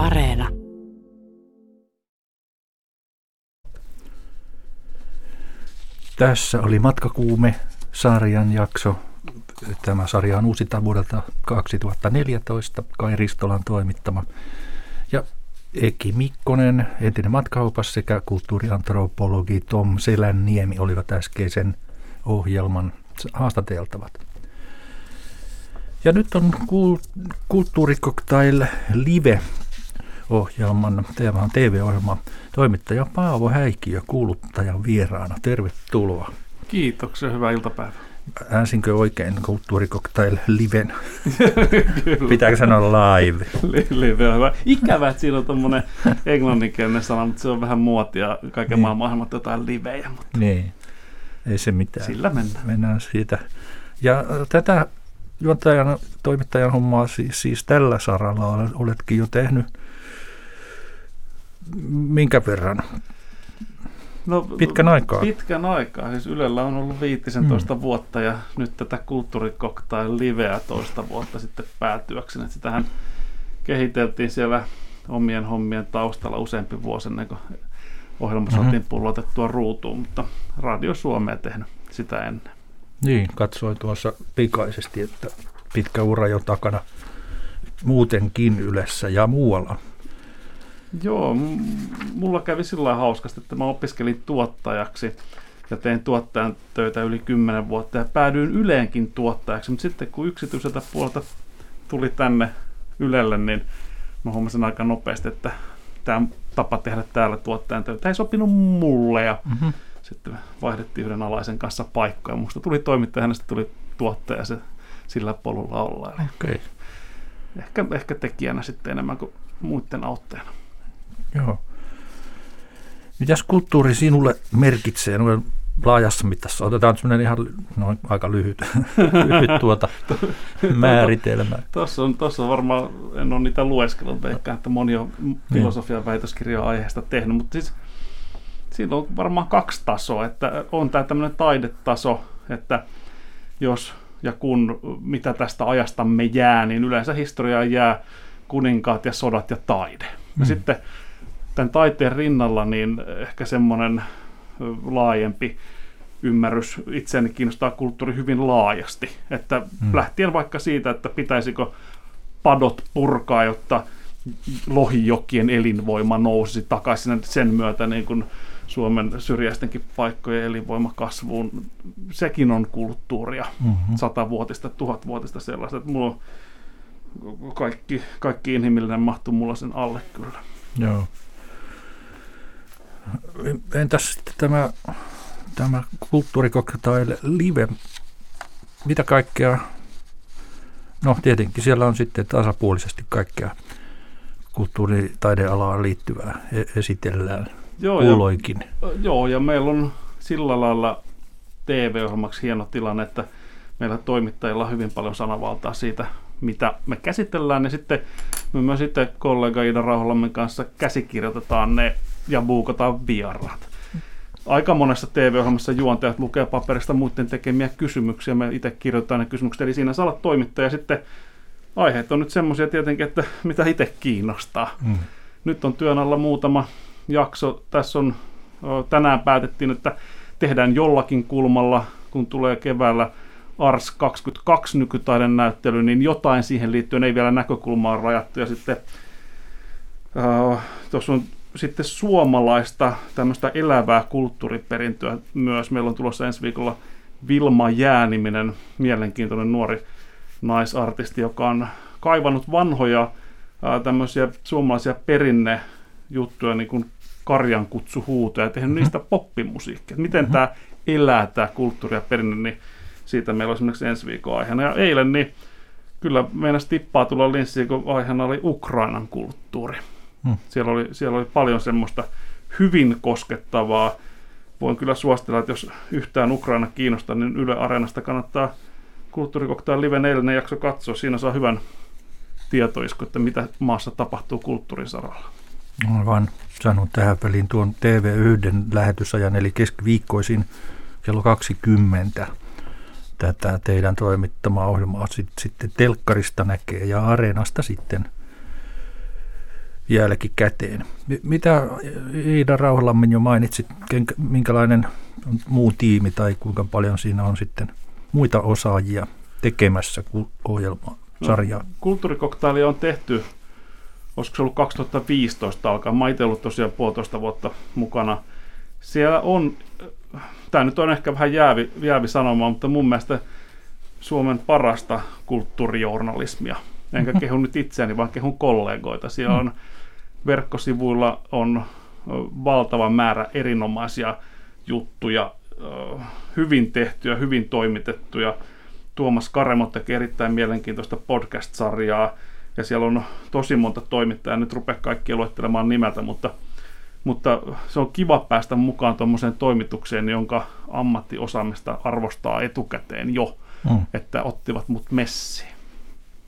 Areena. Tässä oli Matkakuume sarjan jakso. Tämä sarja on uusinta vuodelta 2014, Kai Ristolan toimittama. Ja Eki Mikkonen, entinen matkaupas sekä kulttuuriantropologi Tom Selänniemi olivat äskeisen ohjelman haastateltavat. Ja nyt on Kulttuurikoktail Live ohjelman, tämä on TV-ohjelma, toimittaja Paavo Häikiö kuuluttajan vieraana. Tervetuloa. Kiitoksia, hyvää iltapäivää. Äänsinkö oikein Kulttuurikoktail Liven? Pitääkö sanoa live? live on hyvä. Ikävä, että siinä on tuommoinen englanninkielinen sana, mutta se on vähän muotia. Kaiken niin. maailman jotain livejä. Mutta niin, ei se mitään. Sillä mennään. Mennään siitä. Ja tätä juontajan, toimittajan hommaa siis, siis tällä saralla oletkin jo tehnyt minkä verran? No, pitkän aikaa. Pitkän aikaa. Siis Ylellä on ollut 15 mm. vuotta ja nyt tätä kulttuurikoktail liveä toista vuotta sitten päätyäkseni. Että sitähän kehiteltiin siellä omien hommien taustalla useampi vuosi ennen kuin ohjelma mm-hmm. saatiin pullotettua ruutuun, mutta Radio Suomea tehnyt sitä ennen. Niin, katsoin tuossa pikaisesti, että pitkä ura jo takana muutenkin Ylessä ja muualla. Joo, mulla kävi sillä hauskasti, että mä opiskelin tuottajaksi ja tein tuottajan töitä yli 10 vuotta ja päädyin Yleenkin tuottajaksi, mutta sitten kun yksityiseltä puolelta tuli tänne Ylelle, niin mä huomasin aika nopeasti, että tämä tapa tehdä täällä tuottajan töitä ei sopinut mulle ja mm-hmm. sitten vaihdettiin yhden alaisen kanssa paikkoja. Musta tuli toimittaja, hänestä tuli tuottaja se sillä polulla olla. Okay. Ehkä, ehkä tekijänä sitten enemmän kuin muiden autteena. Joo. Mitäs kulttuuri sinulle merkitsee noin laajassa mitassa? Otetaan sellainen ihan noin aika lyhyt, lyhyt tuota määritelmä. Tuossa on, tossa on varmaan, en ole niitä lueskellut, veikkaan, että moni on filosofian väitöskirjaa aiheesta tehnyt, mutta siis siinä on varmaan kaksi tasoa, että on tämä tämmöinen taidetaso, että jos ja kun mitä tästä ajastamme jää, niin yleensä historiaan jää kuninkaat ja sodat ja taide. Ja mm. sitten tämän taiteen rinnalla niin ehkä semmoinen laajempi ymmärrys. Itseäni kiinnostaa kulttuuri hyvin laajasti. Että hmm. lähtien vaikka siitä, että pitäisikö padot purkaa, jotta lohijokien elinvoima nousisi takaisin sen myötä niin kuin Suomen syrjäistenkin paikkojen elinvoima kasvuun. Sekin on kulttuuria, mm-hmm. satavuotista, tuhatvuotista sellaista, että mulla kaikki, kaikki inhimillinen mahtuu mulla sen alle kyllä. Joo. Entäs sitten tämä, tämä kulttuurikoktail live? Mitä kaikkea? No tietenkin siellä on sitten tasapuolisesti kaikkea kulttuuritaidealaan liittyvää e- esitellään joo, kuuloinkin. Ja, joo, ja meillä on sillä lailla TV-ohjelmaksi hieno tilanne, että meillä toimittajilla on hyvin paljon sanavaltaa siitä, mitä me käsitellään. Ja sitten me myös sitten kollega Ida Rauhalammen kanssa käsikirjoitetaan ne ja buukataan vieraat. Aika monessa TV-ohjelmassa juontajat lukee paperista muiden tekemiä kysymyksiä. Me itse kirjoitetaan ne kysymykset, eli siinä saa olla toimittaja. Sitten aiheet on nyt semmoisia tietenkin, että mitä itse kiinnostaa. Mm. Nyt on työn alla muutama jakso. Tässä on tänään päätettiin, että tehdään jollakin kulmalla, kun tulee keväällä Ars 22 nykytaiden näyttely, niin jotain siihen liittyen ei vielä näkökulmaa rajattu. Ja sitten uh, tuossa on sitten suomalaista tämmöistä elävää kulttuuriperintöä myös. Meillä on tulossa ensi viikolla Vilma Jääniminen, mielenkiintoinen nuori naisartisti, joka on kaivannut vanhoja ää, tämmöisiä suomalaisia perinnejuttuja, niin kuin Karjan kutsuhuutoja, ja tehnyt mm-hmm. niistä poppimusiikkia. Miten mm-hmm. tämä elää, tämä kulttuuri ja perinne, niin siitä meillä on esimerkiksi ensi viikon aiheena. Ja eilen niin kyllä meidän tippaa tulla linssiin, kun aiheena oli Ukrainan kulttuuri. Hmm. Siellä, oli, siellä oli paljon semmoista hyvin koskettavaa. Voin kyllä suositella, että jos yhtään Ukraina kiinnostaa, niin Yle Areenasta kannattaa Kulttuurikoktaan Live 4 jakso katsoa. Siinä saa hyvän tietoisku, että mitä maassa tapahtuu kulttuurisaralla. Aivan. Sanon tähän väliin tuon TV1 lähetysajan, eli keskiviikkoisin kello 20 tätä teidän toimittamaa ohjelmaa sitten telkkarista näkee ja Areenasta sitten – jälkikäteen. Mitä Iida Rauhalammin jo mainitsit, minkälainen on muu tiimi tai kuinka paljon siinä on sitten muita osaajia tekemässä ohjelmaa, sarjaa? No, kulttuurikoktailia on tehty, olisiko se ollut 2015 alkaa. Mä itse ollut tosiaan puolitoista vuotta mukana. Siellä on, tämä nyt on ehkä vähän jäävi, jäävi sanoma, mutta mun mielestä Suomen parasta kulttuurijournalismia. Enkä kehu nyt itseäni, vaan kehun kollegoita. Siellä on verkkosivuilla on valtava määrä erinomaisia juttuja, hyvin tehtyjä, hyvin toimitettuja. Tuomas Karemo tekee erittäin mielenkiintoista podcast-sarjaa, ja siellä on tosi monta toimittajaa, nyt rupea kaikkia luettelemaan nimeltä, mutta, mutta se on kiva päästä mukaan tuommoiseen toimitukseen, jonka ammattiosaamista arvostaa etukäteen jo, mm. että ottivat mut messiin.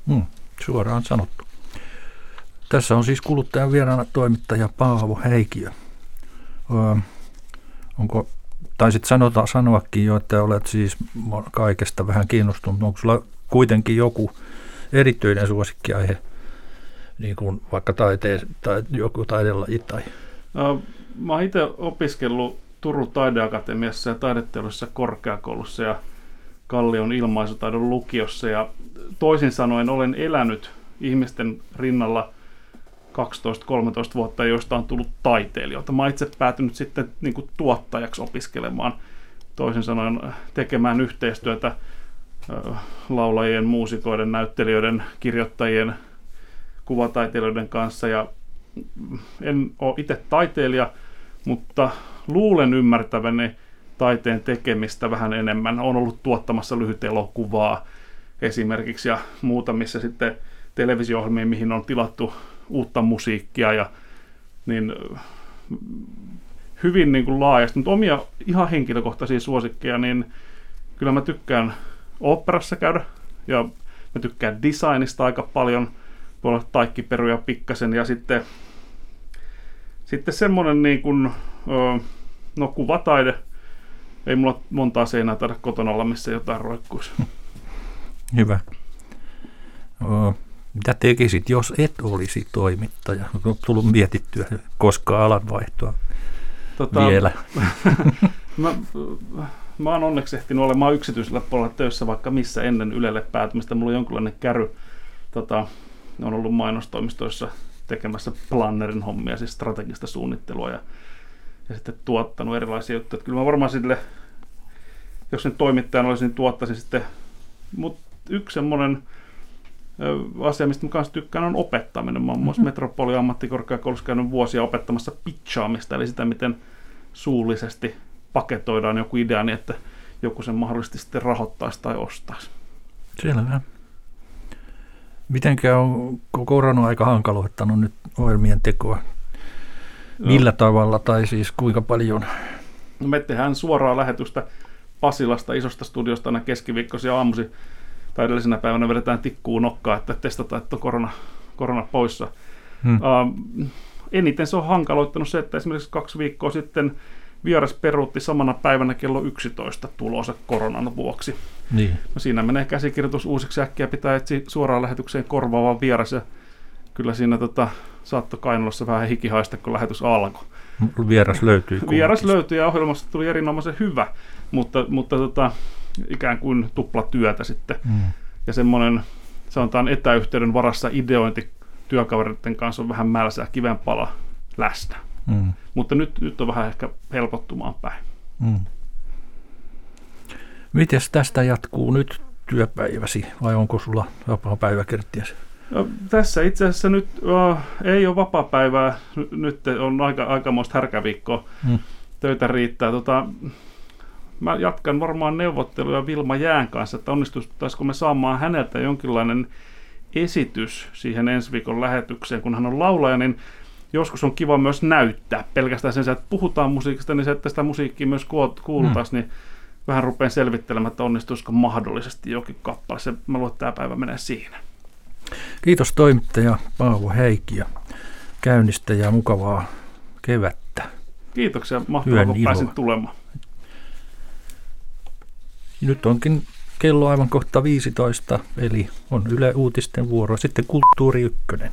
Mm, suoraan sanottu. Tässä on siis kuluttajan vieraana toimittaja Paavo Heikiö. Öö, onko, taisit sanota, sanoakin jo, että olet siis kaikesta vähän kiinnostunut. Onko sulla kuitenkin joku erityinen suosikkiaihe, niin kuin vaikka taiteen tai joku taidelaji? Tai? No, mä oon itse opiskellut Turun taideakatemiassa ja taideteollisessa korkeakoulussa ja Kallion ilmaisutaidon lukiossa ja toisin sanoen olen elänyt ihmisten rinnalla – 12-13 vuotta, joista on tullut taiteilijoita. Mä itse päätynyt sitten niin kuin tuottajaksi opiskelemaan, toisin sanoen tekemään yhteistyötä laulajien, muusikoiden, näyttelijöiden, kirjoittajien, kuvataiteilijoiden kanssa. Ja en ole itse taiteilija, mutta luulen ymmärtäväni taiteen tekemistä vähän enemmän. Olen ollut tuottamassa lyhyt elokuvaa esimerkiksi ja muutamissa sitten televisio mihin on tilattu uutta musiikkia ja niin hyvin niin kuin laajasti, mutta omia ihan henkilökohtaisia suosikkeja, niin kyllä mä tykkään operassa käydä ja mä tykkään designista aika paljon, voi olla taikkiperuja pikkasen ja sitten, sitten semmoinen niin kuin, no kuvataide, ei mulla montaa seinää taida kotona olla, missä jotain roikkuisi. Hyvä. Mitä tekisit, jos et olisi toimittaja? On tullut mietittyä, koska alanvaihtoa tota, vielä. mä, mä oon onneksi ehtinyt olemaan yksityisellä puolella töissä vaikka missä ennen Ylelle päätymistä. Mulla on jonkinlainen käry. Tota, on ollut mainostoimistoissa tekemässä plannerin hommia, siis strategista suunnittelua ja, ja sitten tuottanut erilaisia juttuja. Että kyllä mä varmaan sille, jos sen toimittajan olisin, niin tuottaisin sitten, mutta yksi semmoinen asia, mistä mä kanssa tykkään, on opettaminen. Mä oon mm-hmm. Metropoli ammattikorkeakoulussa käynyt vuosia opettamassa pitchaamista, eli sitä, miten suullisesti paketoidaan joku idea niin, että joku sen mahdollisesti sitten rahoittaisi tai ostaisi. Selvä. Mitenkä on korona-aika hankaloittanut nyt ohjelmien tekoa? Millä tavalla tai siis kuinka paljon? No me tehdään suoraa lähetystä Pasilasta isosta studiosta aina keskiviikkoisia aamusi tai edellisenä päivänä vedetään tikkuun nokkaa, että testataan, että on korona, korona poissa. Hmm. Uh, eniten se on hankaloittanut se, että esimerkiksi kaksi viikkoa sitten vieras peruutti samana päivänä kello 11 tulonsa koronan vuoksi. Niin. No siinä menee käsikirjoitus uusiksi äkkiä, pitää etsiä suoraan lähetykseen korvaava vieras ja kyllä siinä tota, saattoi kainalossa vähän hikihaista, kun lähetys alkoi. Vieras löytyi. Vieras löytyi ja ohjelmasta tuli erinomaisen hyvä, mutta, mutta tota, ikään kuin tuplatyötä sitten. Mm. Ja semmoinen, sanotaan etäyhteyden varassa ideointi työkavereiden kanssa on vähän mälsää kivenpala läsnä. Mm. Mutta nyt, nyt on vähän ehkä helpottumaan päin. Mm. Miten tästä jatkuu nyt työpäiväsi vai onko sulla vapaa päivä Tässä itse asiassa nyt oh, ei ole vapaa päivää, nyt on aika, aikamoista härkäviikkoa. Mm. Töitä riittää. Tota, mä jatkan varmaan neuvotteluja Vilma Jään kanssa, että onnistuisiko me saamaan häneltä jonkinlainen esitys siihen ensi viikon lähetykseen, kun hän on laulaja, niin joskus on kiva myös näyttää. Pelkästään sen, että puhutaan musiikista, niin se, että sitä musiikkia myös kuultaisiin, mm. niin vähän rupean selvittelemään, että onnistuisiko mahdollisesti jokin kappale. Se, mä luulen, että tämä päivä menee siinä. Kiitos toimittaja Paavo Heikki ja käynnistä ja mukavaa kevättä. Kiitoksia, mahtavaa kun pääsin tulemaan. Nyt onkin kello aivan kohta 15, eli on Yle Uutisten vuoro. Sitten Kulttuuri Ykkönen.